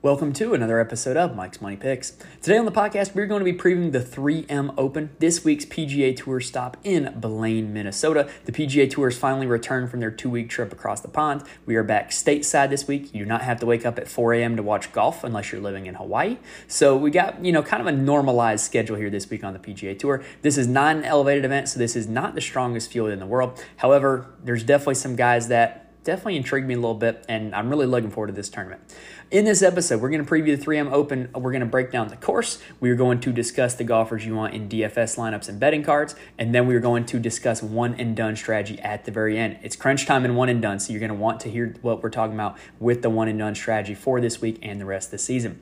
Welcome to another episode of Mike's Money Picks. Today on the podcast, we're going to be previewing the 3M Open, this week's PGA Tour stop in Blaine, Minnesota. The PGA Tour has finally returned from their two week trip across the pond. We are back stateside this week. You do not have to wake up at 4 a.m. to watch golf unless you're living in Hawaii. So we got, you know, kind of a normalized schedule here this week on the PGA Tour. This is not an elevated event, so this is not the strongest field in the world. However, there's definitely some guys that definitely intrigued me a little bit, and I'm really looking forward to this tournament. In this episode, we're going to preview the 3M Open. We're going to break down the course. We are going to discuss the golfers you want in DFS lineups and betting cards, and then we are going to discuss one and done strategy at the very end. It's crunch time and one and done, so you're going to want to hear what we're talking about with the one and done strategy for this week and the rest of the season.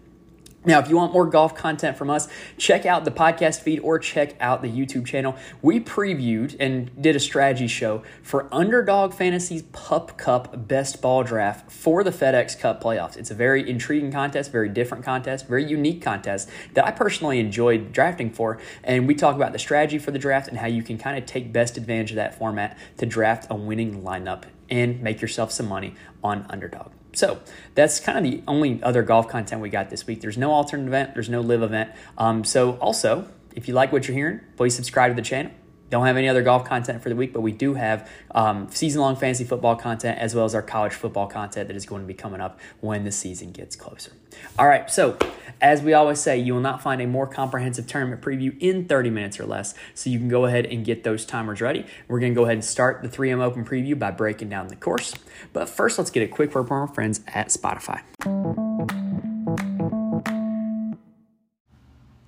Now, if you want more golf content from us, check out the podcast feed or check out the YouTube channel. We previewed and did a strategy show for Underdog Fantasy's Pup Cup Best Ball Draft for the FedEx Cup playoffs. It's a very intriguing contest, very different contest, very unique contest that I personally enjoyed drafting for. And we talk about the strategy for the draft and how you can kind of take best advantage of that format to draft a winning lineup and make yourself some money on Underdog. So that's kind of the only other golf content we got this week. There's no alternate event, there's no live event. Um, so also, if you like what you're hearing, please subscribe to the channel. Don't have any other golf content for the week, but we do have um, season long fantasy football content as well as our college football content that is going to be coming up when the season gets closer. All right, so as we always say, you will not find a more comprehensive tournament preview in 30 minutes or less. So you can go ahead and get those timers ready. We're going to go ahead and start the 3M Open preview by breaking down the course. But first, let's get a quick word from our friends at Spotify.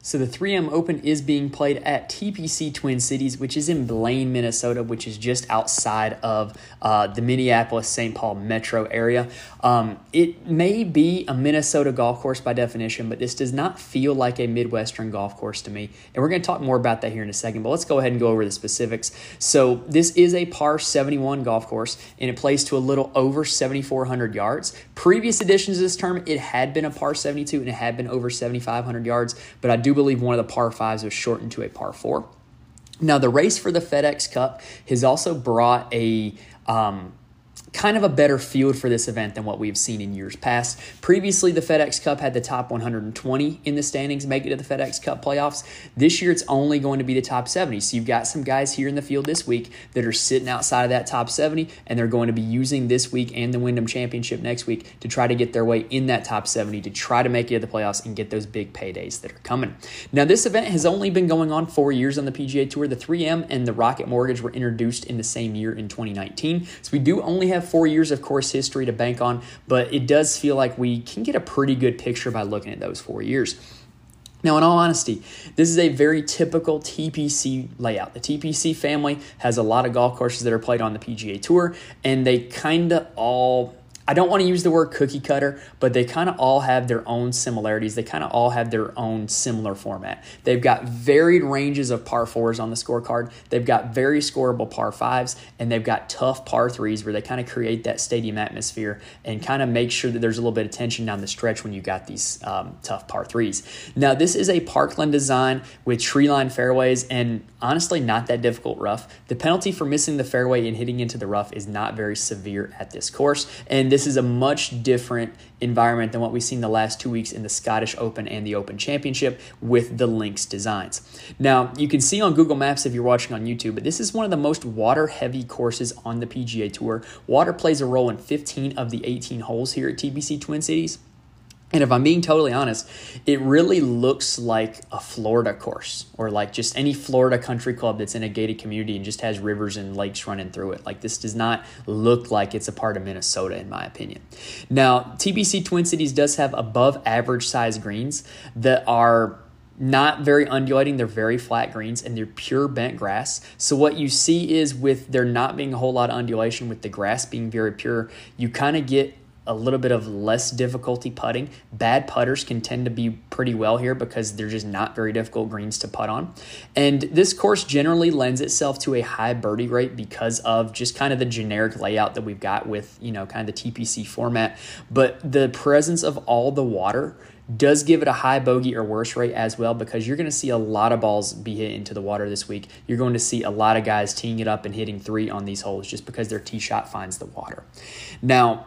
So the 3M Open is being played at TPC Twin Cities, which is in Blaine, Minnesota, which is just outside of uh, the Minneapolis St. Paul metro area. Um, it may be a Minnesota golf course by definition, but this does not feel like a Midwestern golf course to me. And we're going to talk more about that here in a second, but let's go ahead and go over the specifics. So this is a par 71 golf course, and it plays to a little over 7,400 yards. Previous editions of this tournament, it had been a par 72 and it had been over 7,500 yards, but I do believe one of the par fives was shortened to a par four. Now, the race for the FedEx Cup has also brought a um, kind of a better field for this event than what we've seen in years past. Previously, the FedEx Cup had the top 120 in the standings make it to the FedEx Cup playoffs. This year, it's only going to be the top 70. So you've got some guys here in the field this week that are sitting outside of that top 70, and they're going to be using this week and the Wyndham Championship next week to try to get their way in that top 70 to try to make it to the playoffs and get those big paydays that are coming. Now, this event has only been going on four years on the PGA Tour. The 3M and the Rocket Mortgage were introduced in the same year in 2019. So we do only have have four years of course history to bank on, but it does feel like we can get a pretty good picture by looking at those four years. Now, in all honesty, this is a very typical TPC layout. The TPC family has a lot of golf courses that are played on the PGA Tour, and they kind of all I don't want to use the word cookie cutter, but they kind of all have their own similarities. They kind of all have their own similar format. They've got varied ranges of par fours on the scorecard. They've got very scoreable par fives, and they've got tough par threes where they kind of create that stadium atmosphere and kind of make sure that there's a little bit of tension down the stretch when you got these um, tough par threes. Now, this is a parkland design with tree line fairways and honestly not that difficult rough. The penalty for missing the fairway and hitting into the rough is not very severe at this course, and this is a much different environment than what we've seen the last two weeks in the Scottish Open and the Open Championship with the Links designs. Now, you can see on Google Maps if you're watching on YouTube, but this is one of the most water heavy courses on the PGA Tour. Water plays a role in 15 of the 18 holes here at TPC Twin Cities. And if I'm being totally honest, it really looks like a Florida course or like just any Florida country club that's in a gated community and just has rivers and lakes running through it. Like this does not look like it's a part of Minnesota, in my opinion. Now, TPC Twin Cities does have above average size greens that are not very undulating. They're very flat greens and they're pure bent grass. So, what you see is with there not being a whole lot of undulation, with the grass being very pure, you kind of get a little bit of less difficulty putting. Bad putters can tend to be pretty well here because they're just not very difficult greens to putt on. And this course generally lends itself to a high birdie rate because of just kind of the generic layout that we've got with, you know, kind of the TPC format. But the presence of all the water does give it a high bogey or worse rate as well because you're going to see a lot of balls be hit into the water this week. You're going to see a lot of guys teeing it up and hitting three on these holes just because their tee shot finds the water. Now,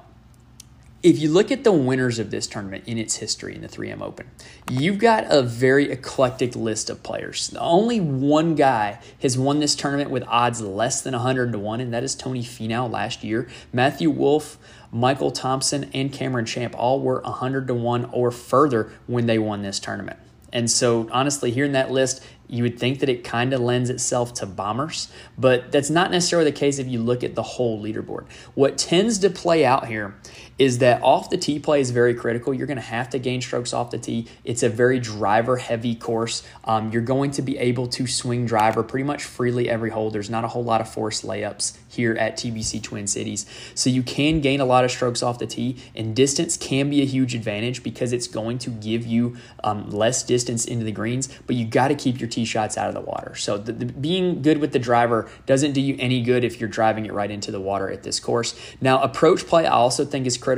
if you look at the winners of this tournament in its history in the 3M Open, you've got a very eclectic list of players. Only one guy has won this tournament with odds less than 100 to 1, and that is Tony Finau last year. Matthew Wolff, Michael Thompson, and Cameron Champ all were 100 to 1 or further when they won this tournament. And so, honestly, hearing that list, you would think that it kind of lends itself to bombers, but that's not necessarily the case if you look at the whole leaderboard. What tends to play out here is that off the tee play is very critical. You're going to have to gain strokes off the tee. It's a very driver heavy course. Um, you're going to be able to swing driver pretty much freely every hole. There's not a whole lot of forced layups here at TPC Twin Cities. So you can gain a lot of strokes off the tee, and distance can be a huge advantage because it's going to give you um, less distance into the greens, but you got to keep your tee shots out of the water. So the, the, being good with the driver doesn't do you any good if you're driving it right into the water at this course. Now, approach play I also think is critical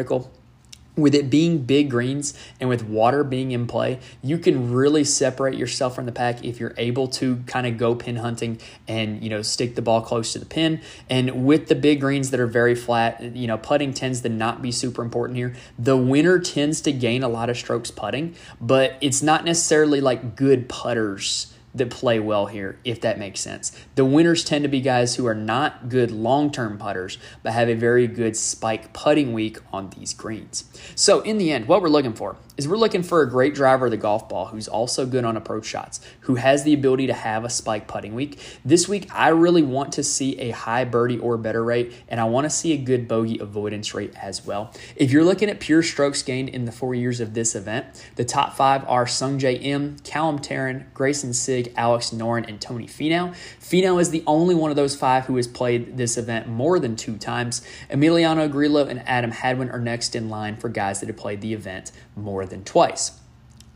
with it being big greens and with water being in play, you can really separate yourself from the pack if you're able to kind of go pin hunting and you know stick the ball close to the pin. And with the big greens that are very flat, you know, putting tends to not be super important here. The winner tends to gain a lot of strokes putting, but it's not necessarily like good putters that play well here, if that makes sense. The winners tend to be guys who are not good long term putters, but have a very good spike putting week on these greens. So, in the end, what we're looking for is we're looking for a great driver of the golf ball who's also good on approach shots, who has the ability to have a spike putting week. This week, I really want to see a high birdie or better rate, and I want to see a good bogey avoidance rate as well. If you're looking at pure strokes gained in the four years of this event, the top five are Sungjae Im, Callum Tarren, Greyson Sigg, Alex Noren, and Tony Finau. Finau is the only one of those five who has played this event more than two times. Emiliano Grillo and Adam Hadwin are next in line for guys that have played the event more than twice.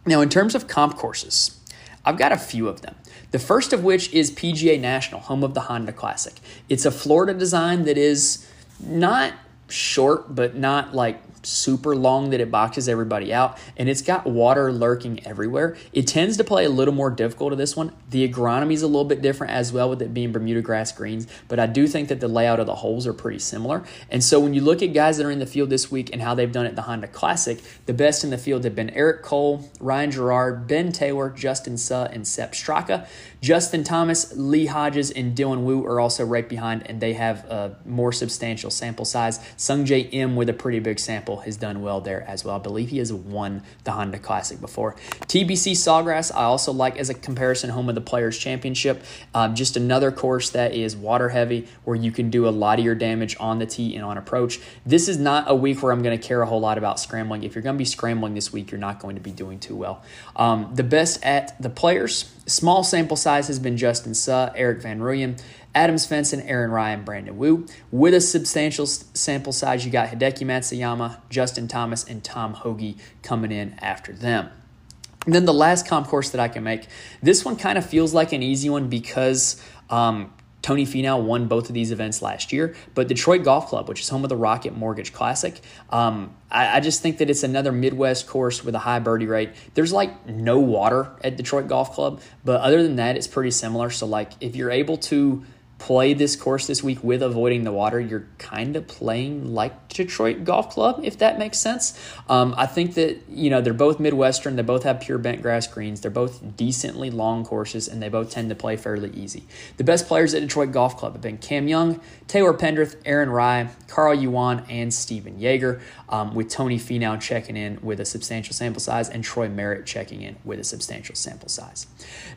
Now, in terms of comp courses, I've got a few of them. The first of which is PGA National, home of the Honda Classic. It's a Florida design that is not short, but not like super long that it boxes everybody out, and it's got water lurking everywhere. It tends to play a little more difficult to this one. The agronomy is a little bit different as well with it being Bermuda grass greens, but I do think that the layout of the holes are pretty similar. And so when you look at guys that are in the field this week and how they've done it the Honda Classic, the best in the field have been Eric Cole, Ryan Gerard, Ben Taylor, Justin Suh, and Sepp Straka. Justin Thomas, Lee Hodges, and Dylan Wu are also right behind, and they have a more substantial sample size. Sungjae Im with a pretty big sample has done well there as well. I believe he has won the Honda Classic before. TPC Sawgrass, I also like as a comparison home of the Players Championship. Um, just another course that is water heavy where you can do a lot of your damage on the tee and on approach. This is not a week where I'm going to care a whole lot about scrambling. If you're going to be scrambling this week, you're not going to be doing too well. Um, the best at the Players, small sample size has been Justin Suh, Erik van Rooyen. Adam Svensson, Aaron Rai, Brandon Wu. With a substantial sample size, you got Hideki Matsuyama, Justin Thomas, and Tom Hoge coming in after them. And then the last comp course that I can make, this one kind of feels like an easy one because um, Tony Finau won both of these events last year, but Detroit Golf Club, which is home of the Rocket Mortgage Classic, um, I, I, just think that it's another Midwest course with a high birdie rate. There's like no water at Detroit Golf Club, but other than that, it's pretty similar. So, like, if you're able to play this course this week with avoiding the water, you're kind of playing like Detroit Golf Club, if that makes sense. Um, I think that, you know, they're both Midwestern. They both have pure bent grass greens. They're both decently long courses, and they both tend to play fairly easy. The best players at Detroit Golf Club have been Cam Young, Taylor Pendrith, Aaron Rai, Carl Yuan, and Stephan Jaeger, um, with Tony Finau checking in with a substantial sample size and Troy Merritt checking in with a substantial sample size.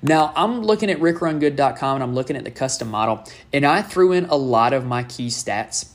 Now, I'm looking at rickrungood.com and I'm looking at the custom model. And I threw in a lot of my key stats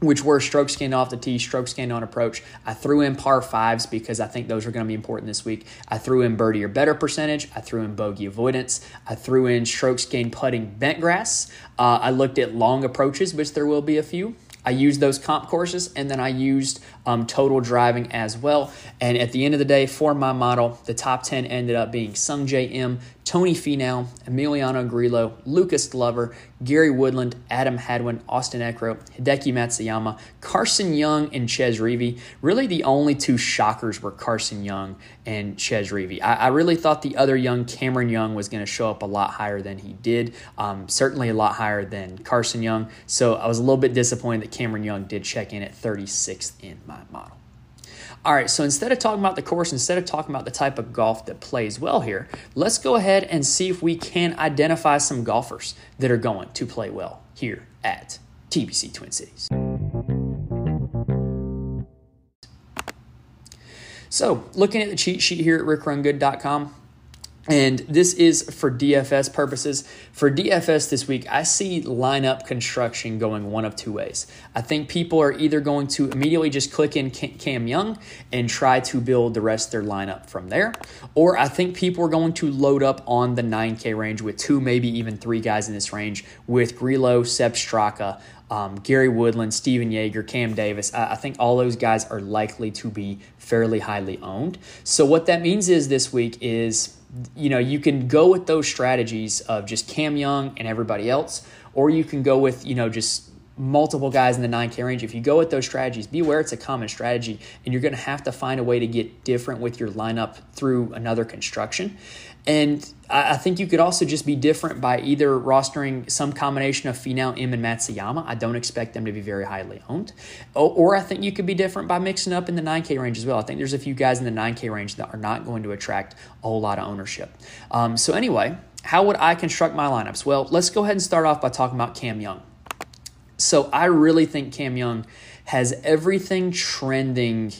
which were stroke gained off the tee, stroke gained on approach. I threw in par fives because I think those are going to be important this week. I threw in birdie or better percentage. I threw in bogey avoidance. I threw in strokes gained putting bent grass. Uh, I looked at long approaches, which there will be a few. I used those comp courses and then I used um, total driving as well. And at the end of the day, for my model, the top 10 ended up being Sungjae Im, Tony Finau, Emiliano Grillo, Lucas Glover, Gary Woodland, Adam Hadwin, Austin Eckroat, Hideki Matsuyama, Carson Young, and Chez Reavie. Really, the only two shockers were Carson Young and Chez Reavie. I, I really thought the other young, Cameron Young, was going to show up a lot higher than he did. Um, certainly a lot higher than Carson Young. So I was a little bit disappointed that Cameron Young did check in at 36th in model. All right, so instead of talking about the course, instead of talking about the type of golf that plays well here, let's go ahead and see if we can identify some golfers that are going to play well here at TPC Twin Cities. So, looking at the cheat sheet here at rickrungood.com, and this is for DFS purposes. For DFS this week, I see lineup construction going one of two ways. I think people are either going to immediately just click in Cam Young and try to build the rest of their lineup from there, or I think people are going to load up on the 9K range with two, maybe even three guys in this range with Grillo, Sepp Straka, um, Gary Woodland, Stephan Jaeger, Cam Davis. I, I, think all those guys are likely to be fairly highly owned. So what that means is this week is you know, you can go with those strategies of just Cam Young and everybody else, or you can go with, you know, just multiple guys in the 9K range. If you go with those strategies, be aware it's a common strategy, and you're going to have to find a way to get different with your lineup through another construction. And I think you could also just be different by either rostering some combination of Finau, Im, and Matsuyama. I don't expect them to be very highly owned. Or I think you could be different by mixing up in the 9K range as well. I think there's a few guys in the 9K range that are not going to attract a whole lot of ownership. Um, so, anyway, how would I construct my lineups? Well, let's go ahead and start off by talking about Cam Young. So, I really think Cam Young has everything trending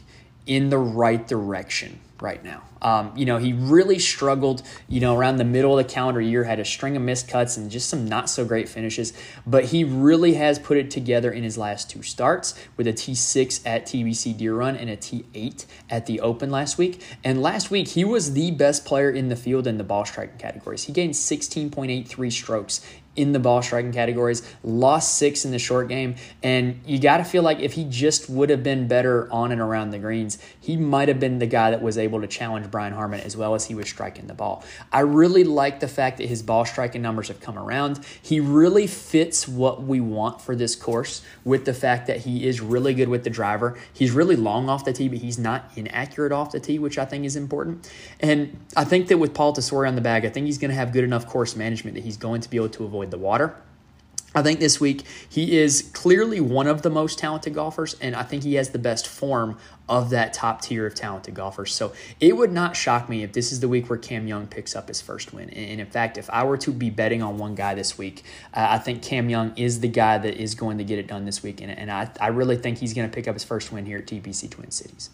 in the right direction right now. Um, you know, he really struggled, you know, around the middle of the calendar year, had a string of missed cuts and just some not so great finishes. But he really has put it together in his last two starts with a T6 at TPC Deere Run and a T8 at the Open last week. And last week, he was the best player in the field in the ball striking categories. He gained 16.83 strokes in the ball striking categories, lost six in the short game. And you got to feel like if he just would have been better on and around the greens, he might have been the guy that was able to challenge Brian Harman as well as he was striking the ball. I really like the fact that his ball striking numbers have come around. He really fits what we want for this course with the fact that he is really good with the driver. He's really long off the tee, but he's not inaccurate off the tee, which I think is important. And I think that with Paul Tesori on the bag, I think he's going to have good enough course management that he's going to be able to avoid the water. I think this week he is clearly one of the most talented golfers, and I think he has the best form of that top tier of talented golfers. So it would not shock me if this is the week where Cam Young picks up his first win. And in fact, if I were to be betting on one guy this week, uh, I think Cam Young is the guy that is going to get it done this week. And, and I, I really think he's going to pick up his first win here at TPC Twin Cities.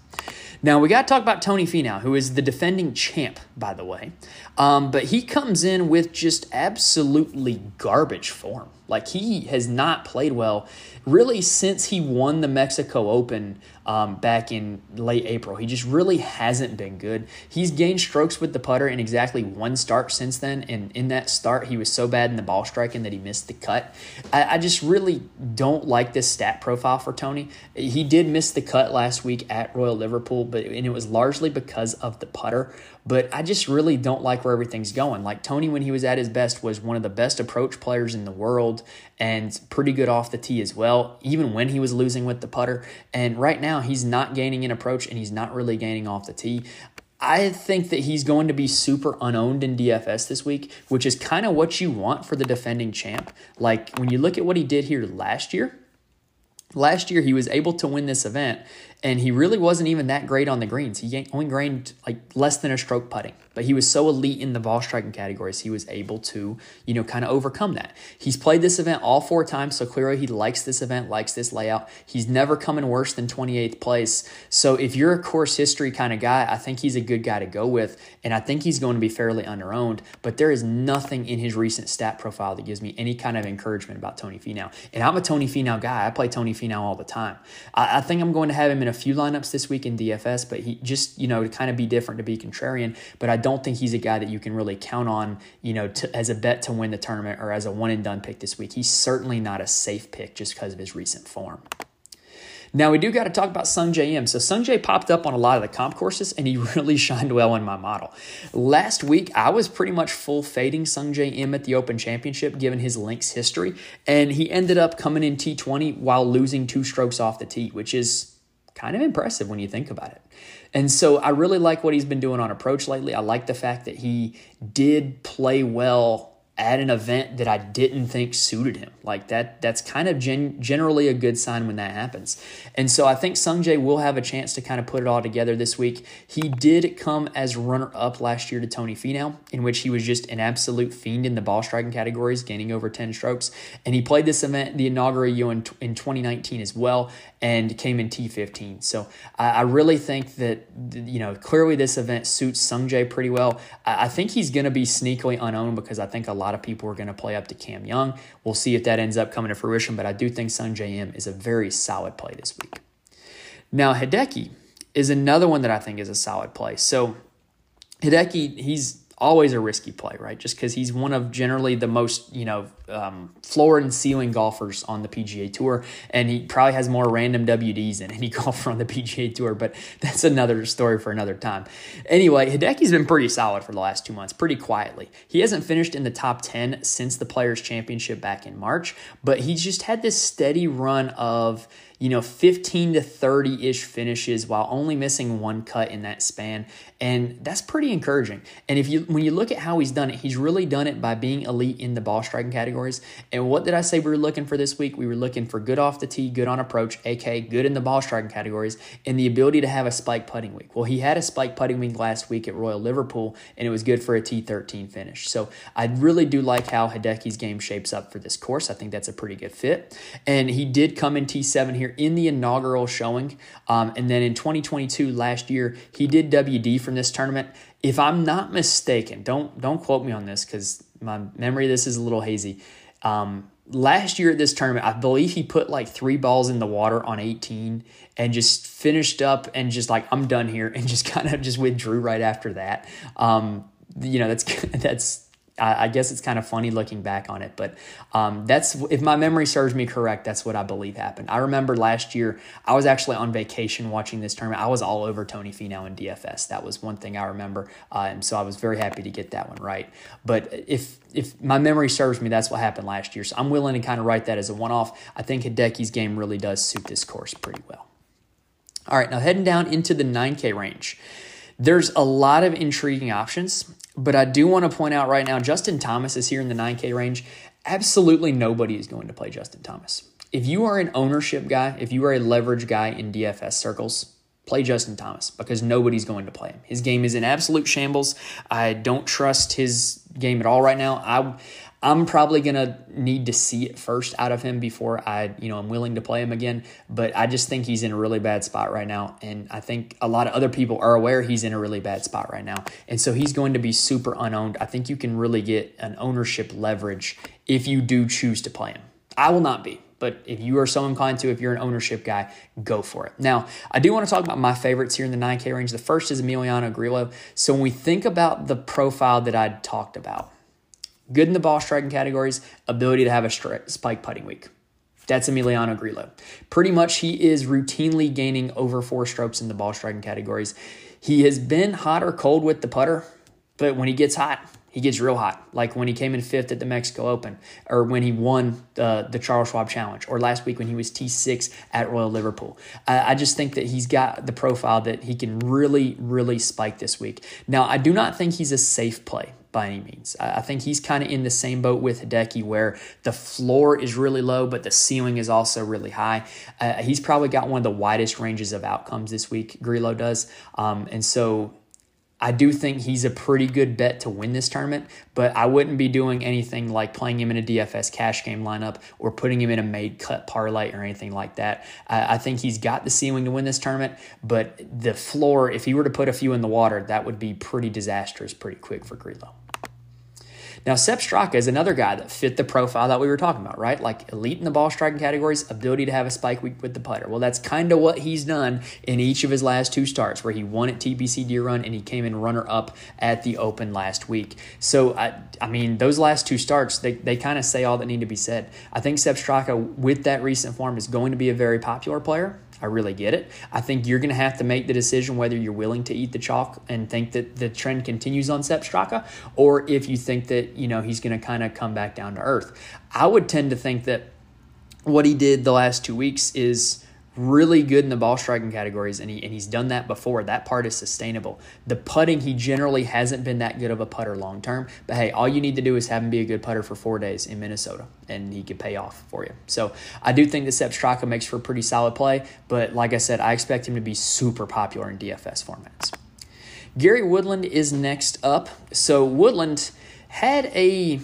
Now, we got to talk about Tony Finau, who is the defending champ, by the way. Um, but he comes in with just absolutely garbage form. Like, he has not played well really since he won the Mexico Open um, back in late April. He just really hasn't been good. He's gained strokes with the putter in exactly one start since then. And in that start, he was so bad in the ball striking that he missed the cut. I, I just really don't like this stat profile for Tony. He did miss the cut last week at Royal Liverpool, but and it was largely because of the putter. But I just really don't like where everything's going. Like Tony, when he was at his best, was one of the best approach players in the world and pretty good off the tee as well, even when he was losing with the putter. And right now, he's not gaining an approach and he's not really gaining off the tee. I think that he's going to be super unowned in DFS this week, which is kind of what you want for the defending champ. Like when you look at what he did here last year, last year he was able to win this event and he really wasn't even that great on the greens. He only gained like less than a stroke putting, but he was so elite in the ball striking categories, he was able to, you know, kind of overcome that. He's played this event all four times, so clearly he likes this event, likes this layout. He's never come in worse than 28th place. So if you're a course history kind of guy, I think he's a good guy to go with, and I think he's going to be fairly underowned, but there is nothing in his recent stat profile that gives me any kind of encouragement about Tony Finau. And I'm a Tony Finau guy. I play Tony Finau all the time. I, I think I'm going to have him in a few lineups this week in DFS, but he just, you know, to kind of be different, to be contrarian. But I don't think he's a guy that you can really count on, you know, to, as a bet to win the tournament or as a one and done pick this week. He's certainly not a safe pick just because of his recent form. Now we do got to talk about Sungjae Im. So Sungjae popped up on a lot of the comp courses and he really shined well in my model. Last week I was pretty much full fading Sungjae Im at the Open Championship given his links history, and he ended up coming in T20 while losing two strokes off the tee, which is kind of impressive when you think about it. And so I really like what he's been doing on approach lately. I like the fact that he did play well at an event that I didn't think suited him. Like that, that's kind of gen- generally a good sign when that happens. And so I think Sungjae will have a chance to kind of put it all together this week. He did come as runner up last year to Tony Finau, in which he was just an absolute fiend in the ball striking categories, gaining over 10 strokes. And he played this event, the inaugural year in, in 2019 as well, and came in T15. So I, I really think that, you know, clearly this event suits Sungjae pretty well. I, I think he's going to be sneakily unowned because I think a lot of people are going to play up to Cam Young. We'll see if that ends up coming to fruition, but I do think Sun Im is a very solid play this week. Now, Hideki is another one that I think is a solid play. So Hideki, he's always a risky play, right? Just because he's one of generally the most, you know, um, floor and ceiling golfers on the PGA Tour, and he probably has more random WDs than any golfer on the PGA Tour. But that's another story for another time. Anyway, Hideki's been pretty solid for the last two months, pretty quietly. He hasn't finished in the top ten since the Players Championship back in March, but he's just had this steady run of you know, 15 to 30 ish finishes while only missing one cut in that span. And that's pretty encouraging. And if you, when you look at how he's done it, he's really done it by being elite in the ball striking categories. And what did I say we were looking for this week? We were looking for good off the tee, good on approach, AK, good in the ball striking categories, and the ability to have a spike putting week. Well, he had a spike putting week last week at Royal Liverpool, and it was good for a T13 finish. So I really do like how Hideki's game shapes up for this course. I think that's a pretty good fit. And he did come in T7 here here in the inaugural showing. Um, and then in 2022, last year, he did WD from this tournament. If I'm not mistaken, don't don't quote me on this because my memory of this is a little hazy. Um, last year at this tournament, I believe he put like three balls in the water on 18 and just finished up and just like I'm done here and just kind of just withdrew right after that. Um, you know that's that's I, guess it's kind of funny looking back on it, but um, that's if my memory serves me correct, that's what I believe happened. I remember last year I was actually on vacation watching this tournament. I was all over Tony Finau and DFS. That was one thing I remember, uh, and so I was very happy to get that one right. But if if my memory serves me, that's what happened last year. So I'm willing to kind of write that as a one off. I think Hideki's game really does suit this course pretty well. All right, now heading down into the 9K range. There's a lot of intriguing options. But I do want to point out right now, Justin Thomas is here in the 9K range. Absolutely nobody is going to play Justin Thomas. If you are an ownership guy, if you are a leverage guy in DFS circles, play Justin Thomas because nobody's going to play him. His game is in absolute shambles. I don't trust his game at all right now. I I'm probably gonna need to see it first out of him before I, you know, I'm willing to play him again. But I just think he's in a really bad spot right now, and I think a lot of other people are aware he's in a really bad spot right now, and so he's going to be super unowned. I think you can really get an ownership leverage if you do choose to play him. I will not be. But if you are so inclined to, if you're an ownership guy, go for it. Now, I do want to talk about my favorites here in the 9K range. The first is Emiliano Grillo. So when we think about the profile that I talked about, Good in the ball striking categories, ability to have a stri- spike putting week. That's Emiliano Grillo. Pretty much, he is routinely gaining over four strokes in the ball striking categories. He has been hot or cold with the putter, but when he gets hot, he gets real hot. Like when he came in fifth at the Mexico Open, or when he won uh, the Charles Schwab Challenge, or last week when he was T6 at Royal Liverpool. I, I just think that he's got the profile that he can really, really spike this week. Now, I do not think he's a safe play by any means. I think he's kind of in the same boat with Hideki where the floor is really low, but the ceiling is also really high. Uh, he's probably got one of the widest ranges of outcomes this week, Grillo does. Um, and so I do think he's a pretty good bet to win this tournament, but I wouldn't be doing anything like playing him in a DFS cash game lineup or putting him in a made cut parlay or anything like that. I, I think he's got the ceiling to win this tournament, but the floor, if he were to put a few in the water, that would be pretty disastrous pretty quick for Grillo. Now, Sepp Straka is another guy that fit the profile that we were talking about, right? Like elite in the ball striking categories, ability to have a spike week with the putter. Well, that's kind of what he's done in each of his last two starts, where he won at TPC Deere Run and he came in runner up at the Open last week. So, I, I mean, those last two starts, they, they kind of say all that need to be said. I think Sepp Straka, with that recent form, is going to be a very popular player. I really get it. I think you're going to have to make the decision whether you're willing to eat the chalk and think that the trend continues on Sepp Straka, or if you think that you know he's going to kind of come back down to earth. I would tend to think that what he did the last two weeks is really good in the ball striking categories, and, he, and he's done that before. That part is sustainable. The putting, he generally hasn't been that good of a putter long term. But hey, all you need to do is have him be a good putter for four days in Minnesota, and he could pay off for you. So I do think that Sepp Straka makes for a pretty solid play. But like I said, I expect him to be super popular in DFS formats. Gary Woodland is next up. So Woodland had a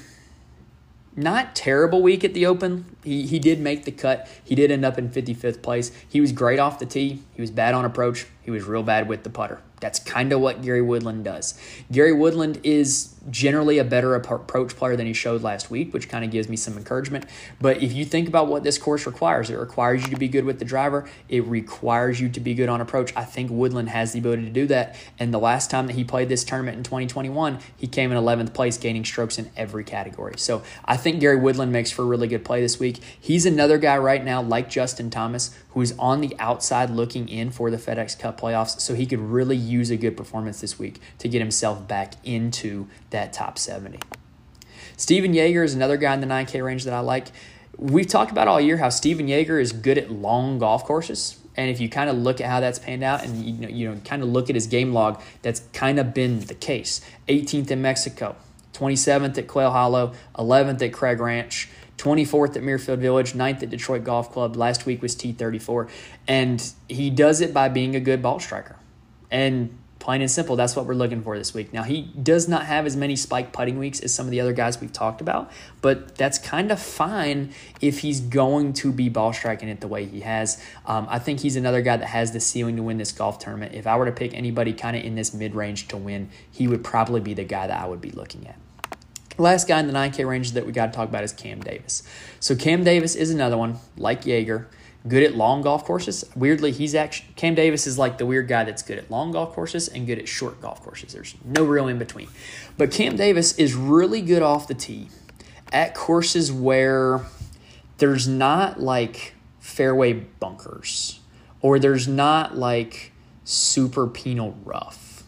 not terrible week at the Open. He, he did make the cut. He did end up in 55th place. He was great off the tee. He was bad on approach. He was real bad with the putter. That's kind of what Gary Woodland does. Gary Woodland is generally a better approach player than he showed last week, which kind of gives me some encouragement. But if you think about what this course requires, it requires you to be good with the driver, it requires you to be good on approach. I think Woodland has the ability to do that. And the last time that he played this tournament in 2021, he came in 11th place, gaining strokes in every category. So I think Gary Woodland makes for a really good play this week. He's another guy right now, like Justin Thomas, who is on the outside looking in for the FedEx Cup playoffs. So he could really use a good performance this week to get himself back into that top 70. Stephan Jaeger is another guy in the 9K range that I like. We've talked about all year how Stephan Jaeger is good at long golf courses. And if you kind of look at how that's panned out and you know, you know kind of look at his game log, that's kind of been the case. 18th in Mexico, 27th at Quail Hollow, 11th at Craig Ranch, 24th at Muirfield Village, 9th at Detroit Golf Club. Last week was T34. And he does it by being a good ball striker. And plain and simple, that's what we're looking for this week. Now, he does not have as many spike putting weeks as some of the other guys we've talked about, but that's kind of fine if he's going to be ball striking it the way he has. Um, I think he's another guy that has the ceiling to win this golf tournament. If I were to pick anybody kind of in this mid range to win, he would probably be the guy that I would be looking at. Last guy in the 9K range that we got to talk about is Cam Davis. So Cam Davis is another one, like Jaeger, good at long golf courses. Weirdly, he's actually Cam Davis is like the weird guy that's good at long golf courses and good at short golf courses. There's no real in between. But Cam Davis is really good off the tee at courses where there's not like fairway bunkers or there's not like super penal rough.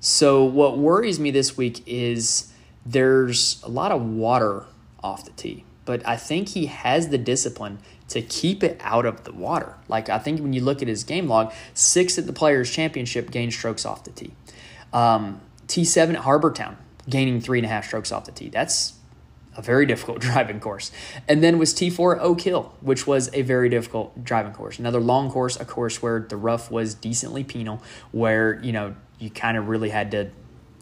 So what worries me this week is there's a lot of water off the tee, but I think he has the discipline to keep it out of the water. Like I think when you look at his game log, six at the Players Championship gained strokes off the tee. Um, T7 at Harbour Town gaining three and a half strokes off the tee. That's a very difficult driving course. And then was T4 at Oak Hill, which was a very difficult driving course. Another long course, a course where the rough was decently penal, where, you know, you kind of really had to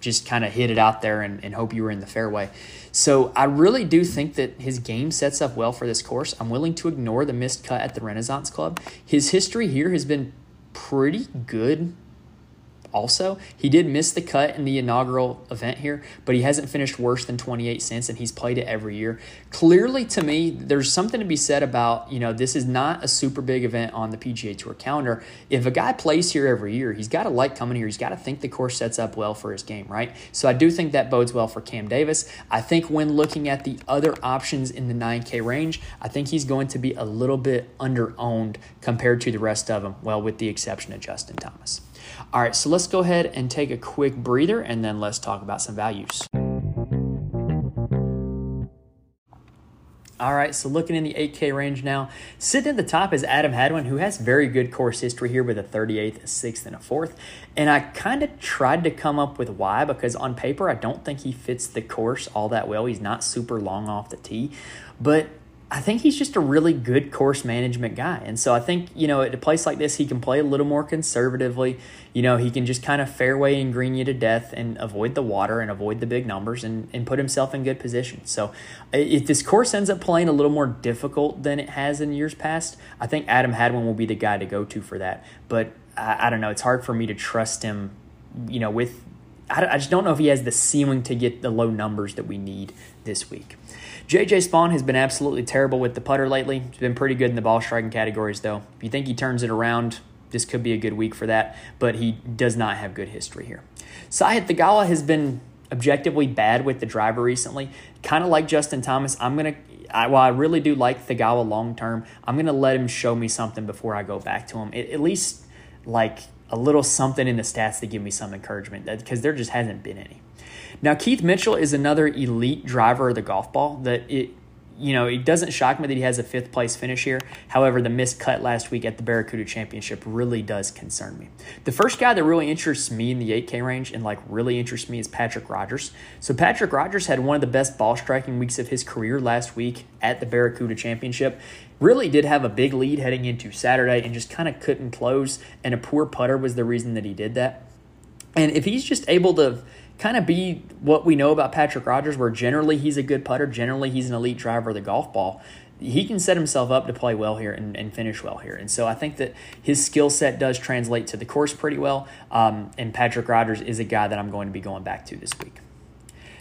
just kind of hit it out there and, and hope you were in the fairway. So I really do think that his game sets up well for this course. I'm willing to ignore the missed cut at the Renaissance Club. His history here has been pretty good also. He did miss the cut in the inaugural event here, but he hasn't finished worse than 28 since, and he's played it every year. Clearly, to me, there's something to be said about, you know, this is not a super big event on the PGA Tour calendar. If a guy plays here every year, he's got to like coming here. He's got to think the course sets up well for his game, right? So I do think that bodes well for Cam Davis. I think when looking at the other options in the 9K range, I think he's going to be a little bit under owned compared to the rest of them, well, with the exception of Justin Thomas. All right, so let's go ahead and take a quick breather and then let's talk about some values. All right, so looking in the 8K range now, sitting at the top is Adam Hadwin, who has very good course history here with a 38th, a 6th, and a 4th. And I kind of tried to come up with why, because on paper, I don't think he fits the course all that well. He's not super long off the tee. But I think he's just a really good course management guy. And so I think, you know, at a place like this, he can play a little more conservatively. You know, he can just kind of fairway and green you to death and avoid the water and avoid the big numbers and, and put himself in good position. So if this course ends up playing a little more difficult than it has in years past, I think Adam Hadwin will be the guy to go to for that. But I, I don't know. It's hard for me to trust him, you know, with. I, I just don't know if he has the ceiling to get the low numbers that we need this week. JJ Spaun has been absolutely terrible with the putter lately. He's been pretty good in the ball striking categories, though. If you think he turns it around, this could be a good week for that, but he does not have good history here. Sahith Theegala has been objectively bad with the driver recently. Kind of like Justin Thomas, I'm going to I, while I really do like Theegala long term, I'm going to let him show me something before I go back to him. It, at least like a little something in the stats to give me some encouragement because there just hasn't been any. Now, Keith Mitchell is another elite driver of the golf ball that it you know, it doesn't shock me that he has a fifth place finish here. However, the missed cut last week at the Barracuda Championship really does concern me. The first guy that really interests me in the 8K range and like really interests me is Patrick Rodgers. So Patrick Rodgers had one of the best ball striking weeks of his career last week at the Barracuda Championship. Really did have a big lead heading into Saturday and just kind of couldn't close. And a poor putter was the reason that he did that. And if he's just able to kind of be what we know about Patrick Rodgers, where generally he's a good putter, generally he's an elite driver of the golf ball. He can set himself up to play well here and, and finish well here. And so I think that his skill set does translate to the course pretty well. Um, and Patrick Rodgers is a guy that I'm going to be going back to this week.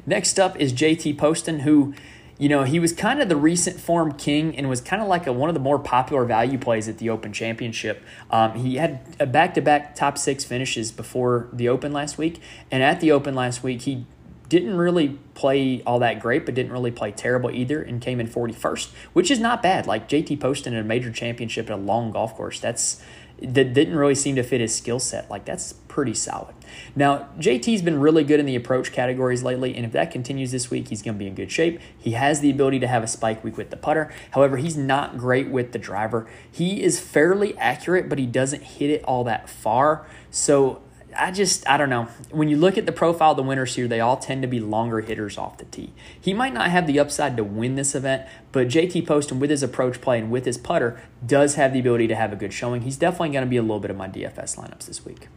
Next up is JT Poston, who you know, he was kind of the recent form king and was kind of like a, one of the more popular value plays at the Open Championship. Um, he had a back to back top six finishes before the Open last week. And at the Open last week, he didn't really play all that great, but didn't really play terrible either, and came in 41st, which is not bad. Like JT Poston in a major championship at a long golf course, that's that didn't really seem to fit his skill set. Like that's pretty solid. Now, JT's been really good in the approach categories lately, and if that continues this week, he's going to be in good shape. He has the ability to have a spike week with the putter. However, he's not great with the driver. He is fairly accurate, but he doesn't hit it all that far. So I just, I don't know. When you look at the profile of the winners here, they all tend to be longer hitters off the tee. He might not have the upside to win this event, but JT Poston, with his approach play and with his putter, does have the ability to have a good showing. He's definitely going to be a little bit of my DFS lineups this week.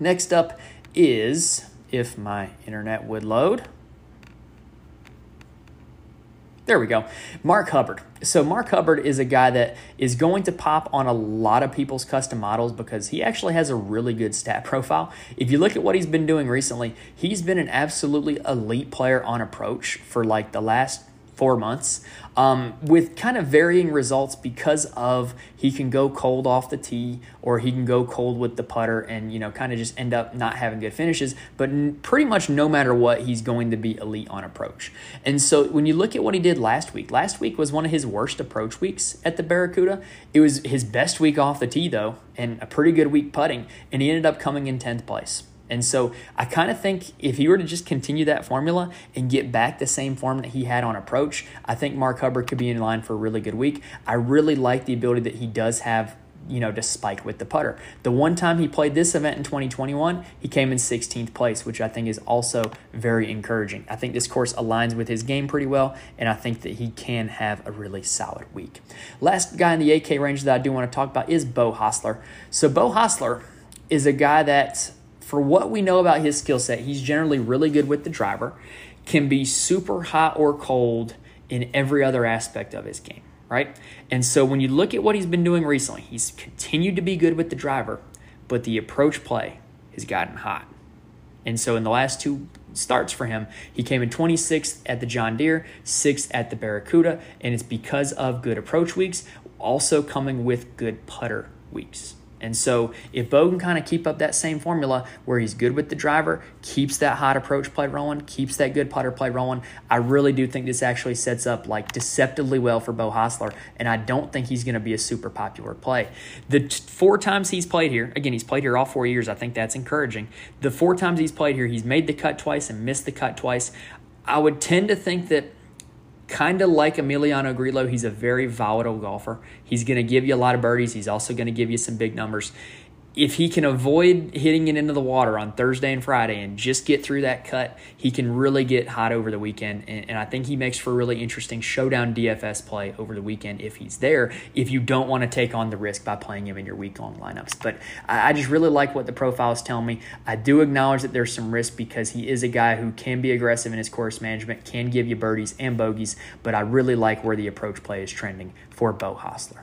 Next up is, if my internet would load, there we go. Mark Hubbard. So, Mark Hubbard is a guy that is going to pop on a lot of people's custom models because he actually has a really good stat profile. If you look at what he's been doing recently, he's been an absolutely elite player on approach for like the last four months um, with kind of varying results because of he can go cold off the tee or he can go cold with the putter and you know kind of just end up not having good finishes but n- pretty much no matter what he's going to be elite on approach. And so when you look at what he did last week last week was one of his worst approach weeks at the barracuda. It was his best week off the tee though and a pretty good week putting and he ended up coming in 10th place and so I kind of think if he were to just continue that formula and get back the same form that he had on approach, I think Mark Hubbard could be in line for a really good week. I really like the ability that he does have you know, to spike with the putter. The one time he played this event in 2021, he came in 16th place, which I think is also very encouraging. I think this course aligns with his game pretty well, and I think that he can have a really solid week. Last guy in the 8K range that I do want to talk about is Beau Hossler. So, Beau Hossler is a guy that for what we know about his skill set, he's generally really good with the driver, can be super hot or cold in every other aspect of his game, right? And so when you look at what he's been doing recently, he's continued to be good with the driver, but the approach play has gotten hot. And so in the last two starts for him, he came in 26th at the John Deere, 6th at the Barracuda, and it's because of good approach weeks, also coming with good putter weeks. And so if Beau can kind of keep up that same formula where he's good with the driver, keeps that hot approach play rolling, keeps that good putter play rolling, I really do think this actually sets up like deceptively well for Beau Hossler. And I don't think he's going to be a super popular play. The t- four times he's played here, again, he's played here all four years. I think that's encouraging. The four times he's played here, he's made the cut twice and missed the cut twice. I would tend to think that kind of like Emiliano Grillo, he's a very volatile golfer. He's going to give you a lot of birdies. He's also going to give you some big numbers if he can avoid hitting it into the water on Thursday and Friday and just get through that cut, he can really get hot over the weekend. And, and, I think he makes for a really interesting showdown DFS play over the weekend if he's there, if you don't want to take on the risk by playing him in your week long lineups. But I, I just really like what the profile is telling me. I do acknowledge that there's some risk because he is a guy who can be aggressive in his course management, can give you birdies and bogeys, but I really like where the approach play is trending for Beau Hossler.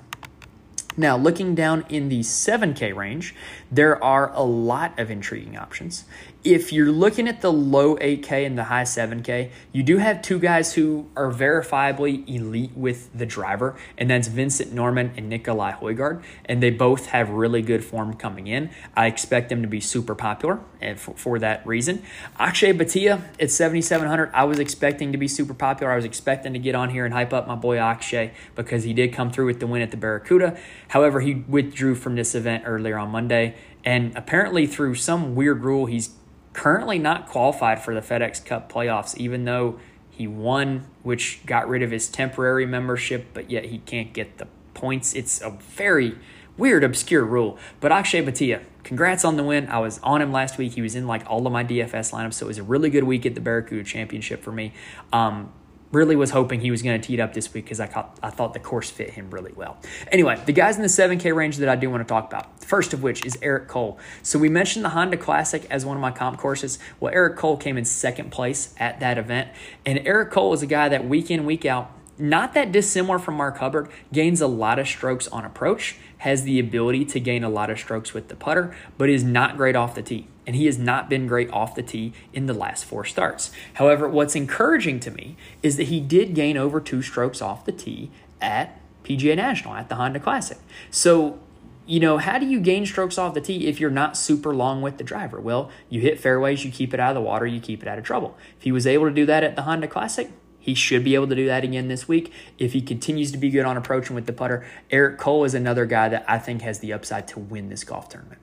Now, looking down in the 7K range, there are a lot of intriguing options if you're looking at the low 8K and the high 7K, you do have two guys who are verifiably elite with the driver, and that's Vincent Norrman and Nicolai Højgaard, and they both have really good form coming in. I expect them to be super popular eh, and for, for that reason. Akshay Bhatia at 7,700, I was expecting to be super popular. I was expecting to get on here and hype up my boy Akshay because he did come through with the win at the Barracuda. However, he withdrew from this event earlier on Monday, and apparently through some weird rule, he's currently not qualified for the FedEx Cup playoffs, even though He won, which got rid of his temporary membership, but yet he can't get the points. It's a very weird, obscure rule. But Akshay Bhatia, congrats on the win. I was on him last week. He was in like all of my DFS lineups, so it was a really good week at the Barracuda Championship for me. Um, really was hoping he was going to tee it up this week because I, I thought the course fit him really well. Anyway, the guys in the 7K range that I do want to talk about, first of which is Eric Cole. So we mentioned the Honda Classic as one of my comp courses. Well, Eric Cole came in second place at that event, and Eric Cole is a guy that week in, week out, not that dissimilar from Mark Hubbard, gains a lot of strokes on approach, has the ability to gain a lot of strokes with the putter, but is not great off the tee and he has not been great off the tee in the last four starts. However, what's encouraging to me is that he did gain over two strokes off the tee at PGA National at the Honda Classic. So, you know, how do you gain strokes off the tee if you're not super long with the driver? Well, you hit fairways, you keep it out of the water, you keep it out of trouble. If he was able to do that at the Honda Classic, he should be able to do that again this week. If he continues to be good on approaching with the putter, Eric Cole is another guy that I think has the upside to win this golf tournament.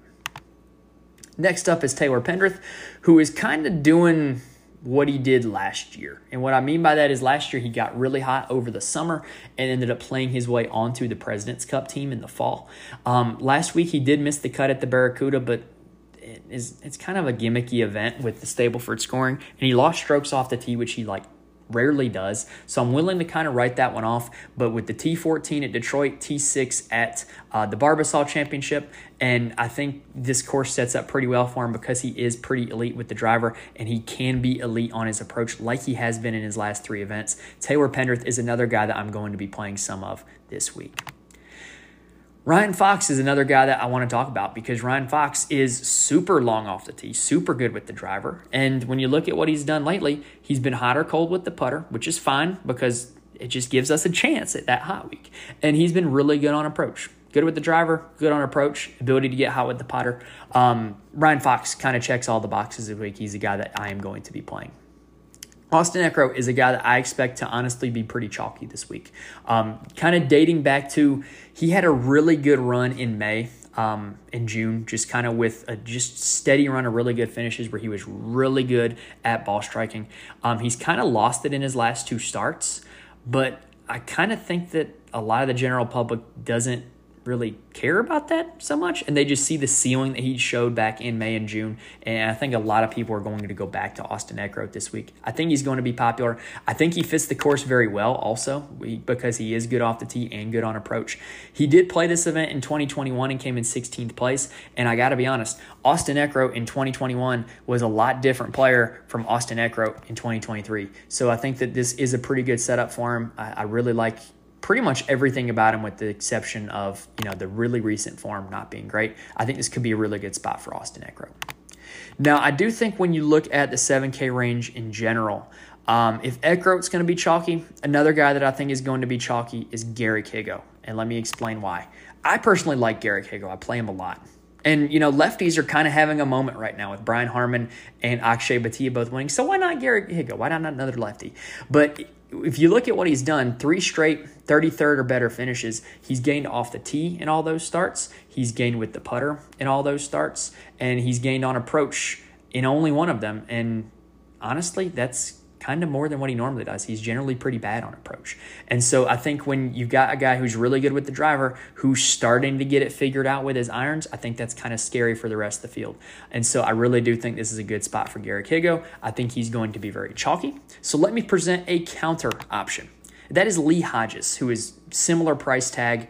Next up is Taylor Pendrith, who is kind of doing what he did last year. And what I mean by that is last year he got really hot over the summer and ended up playing his way onto the President's Cup team in the fall. Um, last week he did miss the cut at the Barracuda, but it is, it's kind of a gimmicky event with the Stableford scoring. And he lost strokes off the tee, which he like rarely does. So I'm willing to kind of write that one off. But with the T14 at Detroit, T6 at uh, the Barbasol Championship, and I think this course sets up pretty well for him because he is pretty elite with the driver and he can be elite on his approach like he has been in his last three events. Taylor Pendrith is another guy that I'm going to be playing some of this week. Ryan Fox is another guy that I want to talk about because Ryan Fox is super long off the tee, super good with the driver. And when you look at what he's done lately, he's been hot or cold with the putter, which is fine because it just gives us a chance at that hot week. And he's been really good on approach. Good with the driver, good on approach, ability to get hot with the putter. Um, Ryan Fox kind of checks all the boxes this week. He's a guy that I am going to be playing. Austin Eckroat is a guy that I expect to honestly be pretty chalky this week. Um, kind of dating back to he had a really good run in May, um, in June, just kind of with a just steady run of really good finishes where he was really good at ball striking. Um, he's kind of lost it in his last two starts, but I kind of think that a lot of the general public doesn't really care about that so much and they just see the ceiling that he showed back in May and June and I think a lot of people are going to go back to Austin Eckroat this week. I think he's going to be popular. I think he fits the course very well also because he is good off the tee and good on approach. He did play this event in 2021 and came in 16th place and I got to be honest, Austin Eckroat in 2021 was a lot different player from Austin Eckroat in 2023. So I think that this is a pretty good setup for him. I, I really like pretty much everything about him with the exception of you know the really recent form not being great i think this could be a really good spot for austin eckroat now i do think when you look at the 7k range in general um, if eckroat's going to be chalky another guy that i think is going to be chalky is Garrick Higgo and let me explain why i personally like Garrick Higgo i play him a lot and you know, lefties are kind of having a moment right now with Brian Harman and Akshay Bhatia both winning. So why not Garrick Higgo? Why not another lefty? But if you look at what he's done, three straight 33rd or better finishes. He's gained off the tee in all those starts. He's gained with the putter in all those starts. And he's gained on approach in only one of them. And honestly, that's kind of more than what he normally does. He's generally pretty bad on approach. And so I think when you've got a guy who's really good with the driver, who's starting to get it figured out with his irons, I think that's kind of scary for the rest of the field. And so I really do think this is a good spot for Garrick Higgo. I think he's going to be very chalky. So let me present a counter option. That is Lee Hodges, who is similar price tag.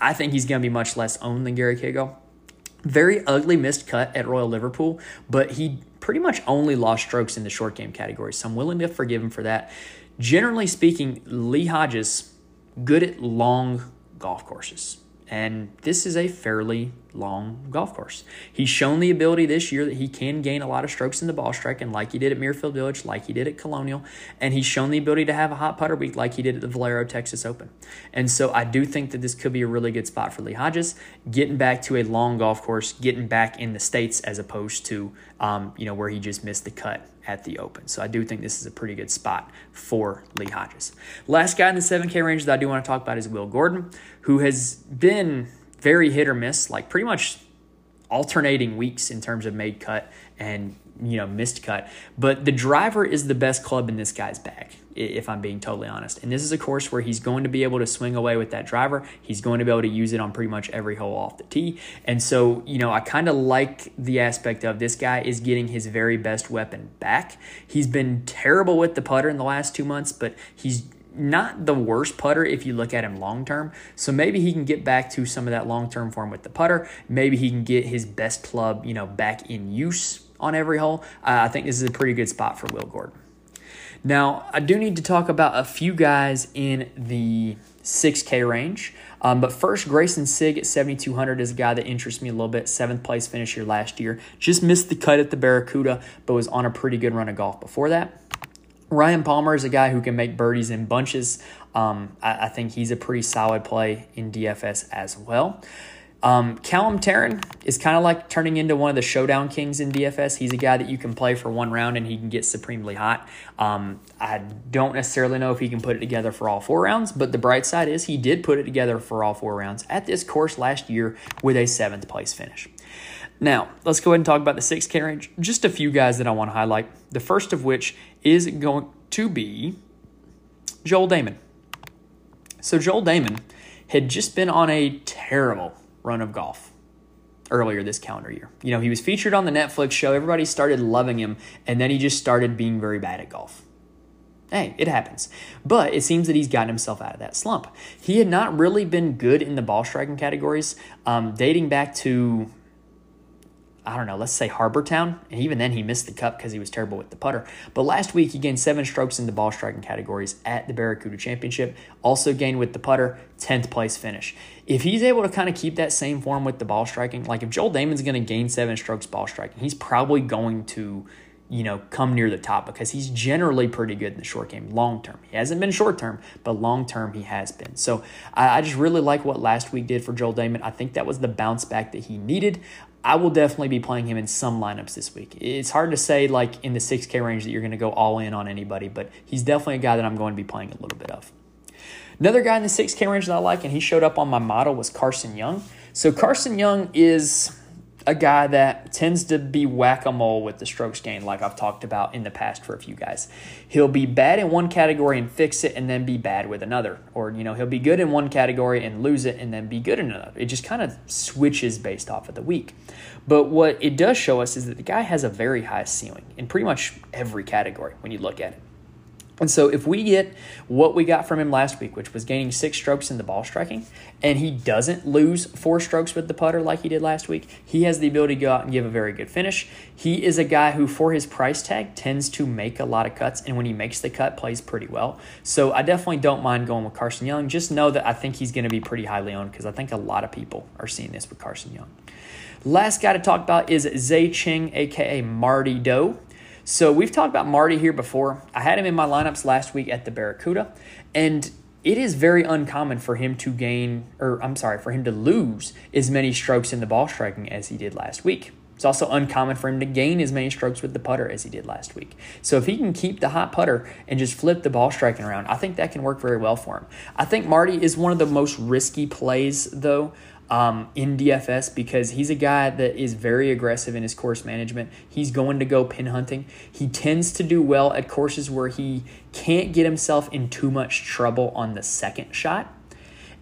I think he's going to be much less owned than Garrick Higgo. Very ugly missed cut at Royal Liverpool, but he pretty much only lost strokes in the short game category, so I'm willing to forgive him for that. Generally speaking, Lee Hodges, good at long golf courses. And this is a fairly long golf course. He's shown the ability this year that he can gain a lot of strokes in the ball striking, like he did at Muirfield Village, like he did at Colonial. And he's shown the ability to have a hot putter week, like he did at the Valero Texas Open. And so I do think that this could be a really good spot for Lee Hodges, getting back to a long golf course, getting back in the States as opposed to, um, you know, where he just missed the cut at the Open. So I do think this is a pretty good spot for Lee Hodges. Last guy in the 7K range that I do want to talk about is Will Gordon, who has been very hit or miss, like pretty much alternating weeks in terms of made cut and you know missed cut. But the driver is the best club in this guy's bag, if I'm being totally honest. And this is a course where he's going to be able to swing away with that driver. He's going to be able to use it on pretty much every hole off the tee. And so you know I kind of like the aspect of this guy is getting his very best weapon back. He's been terrible with the putter in the last two months, but he's not the worst putter if you look at him long term. So maybe he can get back to some of that long term form with the putter. Maybe he can get his best club, you know, back in use on every hole. Uh, I think this is a pretty good spot for Will Gordon. Now, I do need to talk about a few guys in the 6K range. Um, but first, Greyson Sigg at 7,200 is a guy that interests me a little bit. Seventh place finish here last year. Just missed the cut at the Barracuda, but was on a pretty good run of golf before that. Ryan Palmer is a guy who can make birdies in bunches. Um, I, I, think he's a pretty solid play in DFS as well. Um, Callum Tarren is kind of like turning into one of the showdown kings in DFS. He's a guy that you can play for one round and he can get supremely hot. Um, I don't necessarily know if he can put it together for all four rounds, but the bright side is he did put it together for all four rounds at this course last year with a seventh place finish. Now, let's go ahead and talk about the 6K range. Just a few guys that I want to highlight. The first of which is going to be Joel Dahmen. So, Joel Dahmen had just been on a terrible run of golf earlier this calendar year. You know, he was featured on the Netflix show, everybody started loving him, and then he just started being very bad at golf. Hey, it happens. But it seems that he's gotten himself out of that slump. He had not really been good in the ball striking categories, um, dating back to I don't know, let's say Harbour Town, and even then he missed the cup because he was terrible with the putter. But last week he gained seven strokes in the ball striking categories at the Barracuda Championship. Also gained with the putter, 10th place finish. If he's able to kind of keep that same form with the ball striking, like if Joel Dahmen's going to gain seven strokes ball striking, he's probably going to, you know, come near the top because he's generally pretty good in the short game long term. He hasn't been short term, but long term he has been. So I, I, just really like what last week did for Joel Dahmen. I think that was the bounce back that he needed. I will definitely be playing him in some lineups this week. It's hard to say, like in the 6K range, that you're going to go all in on anybody, but he's definitely a guy that I'm going to be playing a little bit of. Another guy in the 6K range that I like, and he showed up on my model, was Carson Young. So Carson Young is a guy that tends to be whack a mole with the strokes gained, like I've talked about in the past for a few guys. He'll be bad in one category and fix it, and then be bad with another. Or, you know, he'll be good in one category and lose it, and then be good in another. It just kind of switches based off of the week. But what it does show us is that the guy has a very high ceiling in pretty much every category when you look at it. And so if we get what we got from him last week, which was gaining six strokes in the ball striking, and he doesn't lose four strokes with the putter like he did last week, he has the ability to go out and give a very good finish. He is a guy who, for his price tag, tends to make a lot of cuts, and when he makes the cut, plays pretty well. So I definitely don't mind going with Carson Young. Just know that I think he's going to be pretty highly owned because I think a lot of people are seeing this with Carson Young. Last guy to talk about is Zecheng, aka Marty Dou. So we've talked about Marty here before. I had him in my lineups last week at the Barracuda, and it is very uncommon for him to gain, or I'm sorry, for him to lose as many strokes in the ball striking as he did last week. It's also uncommon for him to gain as many strokes with the putter as he did last week. So if he can keep the hot putter and just flip the ball striking around, I think that can work very well for him. I think Marty is one of the most risky plays, though um, in DFS because he's a guy that is very aggressive in his course management. He's going to go pin hunting. He tends to do well at courses where he can't get himself in too much trouble on the second shot.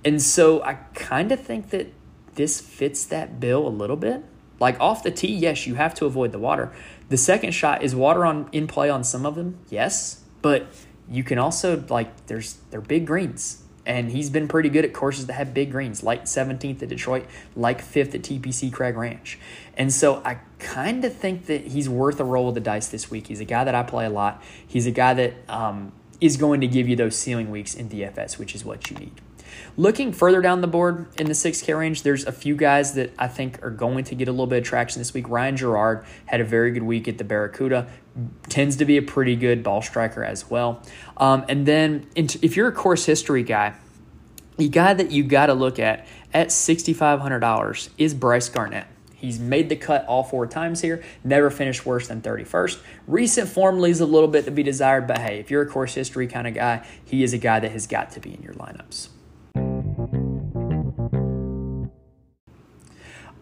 And so I kind of think that this fits that bill a little bit. Like off the tee, yes, you have to avoid the water. The second shot is water on in play on some of them, yes, but you can also like there's they're big greens and he's been pretty good at courses that have big greens, like 17th at Detroit, like 5th at TPC Craig Ranch. And so I kind of think that he's worth a roll of the dice this week. He's a guy that I play a lot. He's a guy that um, is going to give you those ceiling weeks in DFS, which is what you need. Looking further down the board in the 6K range, there's a few guys that I think are going to get a little bit of traction this week. Ryan Gerard had a very good week at the Barracuda, tends to be a pretty good ball striker as well. Um, and then if you're a course history guy, the guy that you got to look at at $6,500 is Bryce Garnett. He's made the cut all four times here, never finished worse than 31st. Recent form leaves a little bit to be desired, but hey, if you're a course history kind of guy, he is a guy that has got to be in your lineups.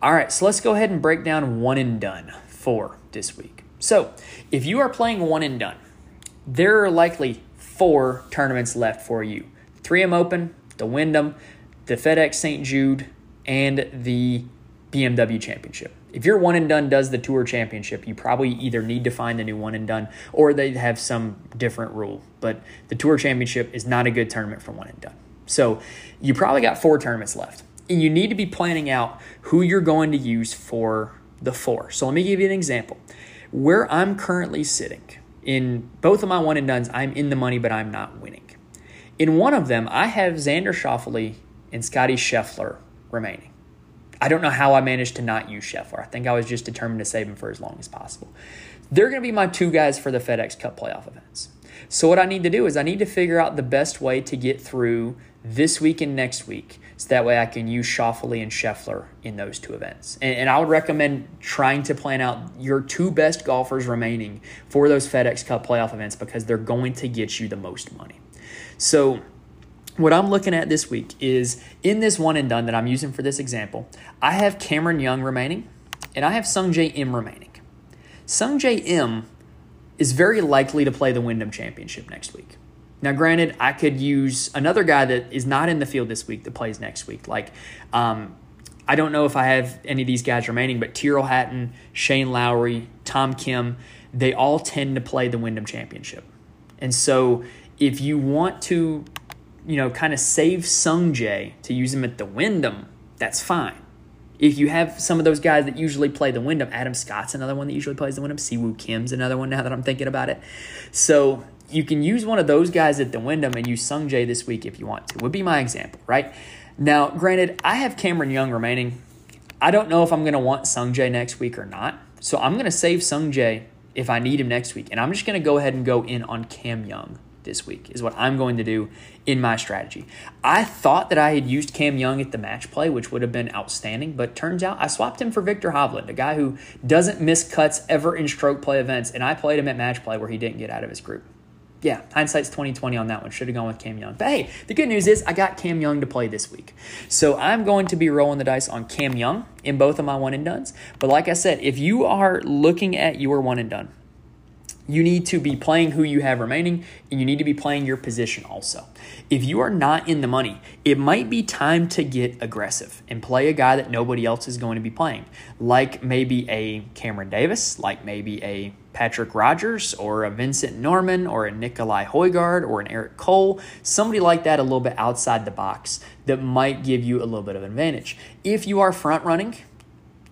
All right, so let's go ahead and break down one and done for this week. So, if you are playing one and done, there are likely four tournaments left for you 3M Open, the Wyndham, the FedEx St. Jude, and the BMW Championship. If your one and done does the Tour Championship, you probably either need to find the new one and done or they have some different rule. But the Tour Championship is not a good tournament for one and done. So you probably got four tournaments left. And you need to be planning out who you're going to use for the four. So let me give you an example. Where I'm currently sitting, in both of my one and duns, I'm in the money, but I'm not winning. In one of them, I have Xander Schauffele and Scotty Scheffler remaining. I don't know how I managed to not use Scheffler. I think I was just determined to save him for as long as possible. They're going to be my two guys for the FedEx Cup playoff events. So, what I need to do is I need to figure out the best way to get through this week and next week so that way I can use Schauffele and Scheffler in those two events. And, and, I would recommend trying to plan out your two best golfers remaining for those FedEx Cup playoff events because they're going to get you the most money. So, what I'm looking at this week is in this one and done that I'm using for this example, I have Cameron Young remaining and I have Sungjae Im remaining. Sungjae Im is very likely to play the Wyndham Championship next week. Now, granted, I could use another guy that is not in the field this week that plays next week. Like, um, I don't know if I have any of these guys remaining, but Tyrrell Hatton, Shane Lowry, Tom Kim, they all tend to play the Wyndham Championship. And so, if you want to you know, kind of save Sungjae to use him at the Wyndham, that's fine. If you have some of those guys that usually play the Wyndham, Adam Scott's another one that usually plays the Wyndham. Siwoo Kim's another one now that I'm thinking about it. So you can use one of those guys at the Wyndham and use Sungjae this week if you want to. Would be my example, right? Now, granted, I have Cameron Young remaining. I don't know if I'm going to want Sungjae next week or not. So I'm going to save Sungjae if I need him next week. And I'm just going to go ahead and go in on Cam Young this week, is what I'm going to do in my strategy. I thought that I had used Cam Young at the match play, which would have been outstanding, but turns out I swapped him for Viktor Hovland, a guy who doesn't miss cuts ever in stroke play events, and I played him at match play where he didn't get out of his group. Yeah, hindsight's 2020 on that one. Should have gone with Cam Young. But hey, the good news is I got Cam Young to play this week. So I'm going to be rolling the dice on Cam Young in both of my one and duns. But like I said, if you are looking at your one and done, you need to be playing who you have remaining and you need to be playing your position also. If you are not in the money, it might be time to get aggressive and play a guy that nobody else is going to be playing, like maybe a Cameron Davis, like maybe a Patrick Rodgers or a Vincent Norrman or a Nikolai Højgaard or an Eric Cole, somebody like that a little bit outside the box that might give you a little bit of advantage. If you are front running,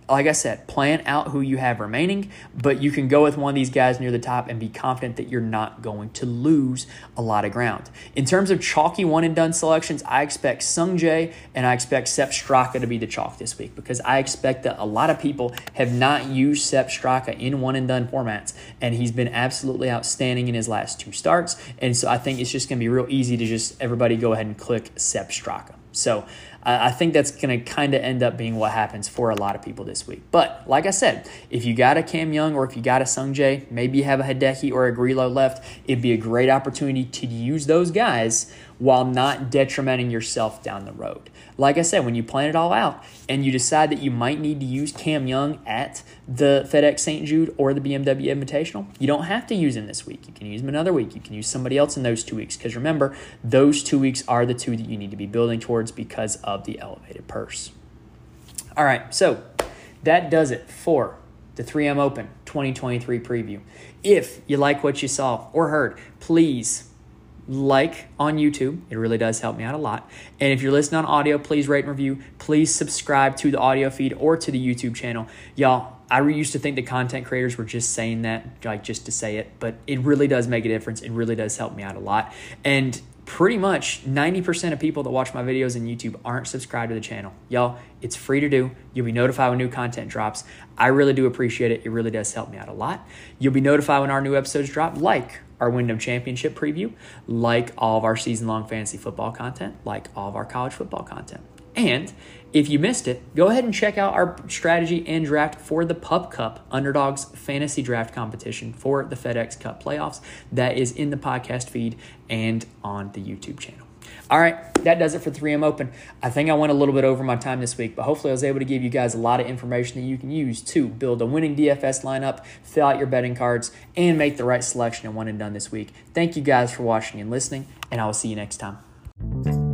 like I said, plan out who you have remaining, but you can go with one of these guys near the top and be confident that you're not going to lose a lot of ground. In terms of chalky one and done selections, I expect Sung Jae and I expect Sepp Straka to be the chalk this week because I expect that a lot of people have not used Sepp Straka in one and done formats, and he's been absolutely outstanding in his last two starts. And so I think it's just going to be real easy to just everybody go ahead and click Sepp Straka. So I think that's going to kind of end up being what happens for a lot of people this week. But like I said, if you got a Cam Young or if you got a Sungjae, maybe you have a Hideki or a Grillo left, it'd be a great opportunity to use those guys while not detrimenting yourself down the road. Like I said, when you plan it all out and you decide that you might need to use Cam Young at the FedEx St. Jude or the BMW Invitational, you don't have to use him this week. You can use him another week. You can use somebody else in those two weeks because remember, those two weeks are the two that you need to be building towards because of the elevated purse. All right, so that does it for the 3M Open 2023 preview. If you like what you saw or heard, please like on YouTube. It really does help me out a lot. And if you're listening on audio, please rate and review. Please subscribe to the audio feed or to the YouTube channel. Y'all, I used to think the content creators were just saying that, like just to say it, but it really does make a difference. It really does help me out a lot. And pretty much 90% of people that watch my videos on YouTube aren't subscribed to the channel. Y'all, it's free to do. You'll be notified when new content drops. I really do appreciate it. It really does help me out a lot. You'll be notified when our new episodes drop, like our Wyndham Championship preview, like all of our season long fantasy football content, like all of our college football content. And if you missed it, go ahead and check out our strategy and draft for the Pup Cup Underdogs Fantasy Draft Competition for the FedEx Cup playoffs. That is in the podcast feed and on the YouTube channel. All right, that does it for 3M Open. I think I went a little bit over my time this week, but hopefully I was able to give you guys a lot of information that you can use to build a winning DFS lineup, fill out your betting cards, and make the right selection in one and done this week. Thank you guys for watching and listening, and I will see you next time.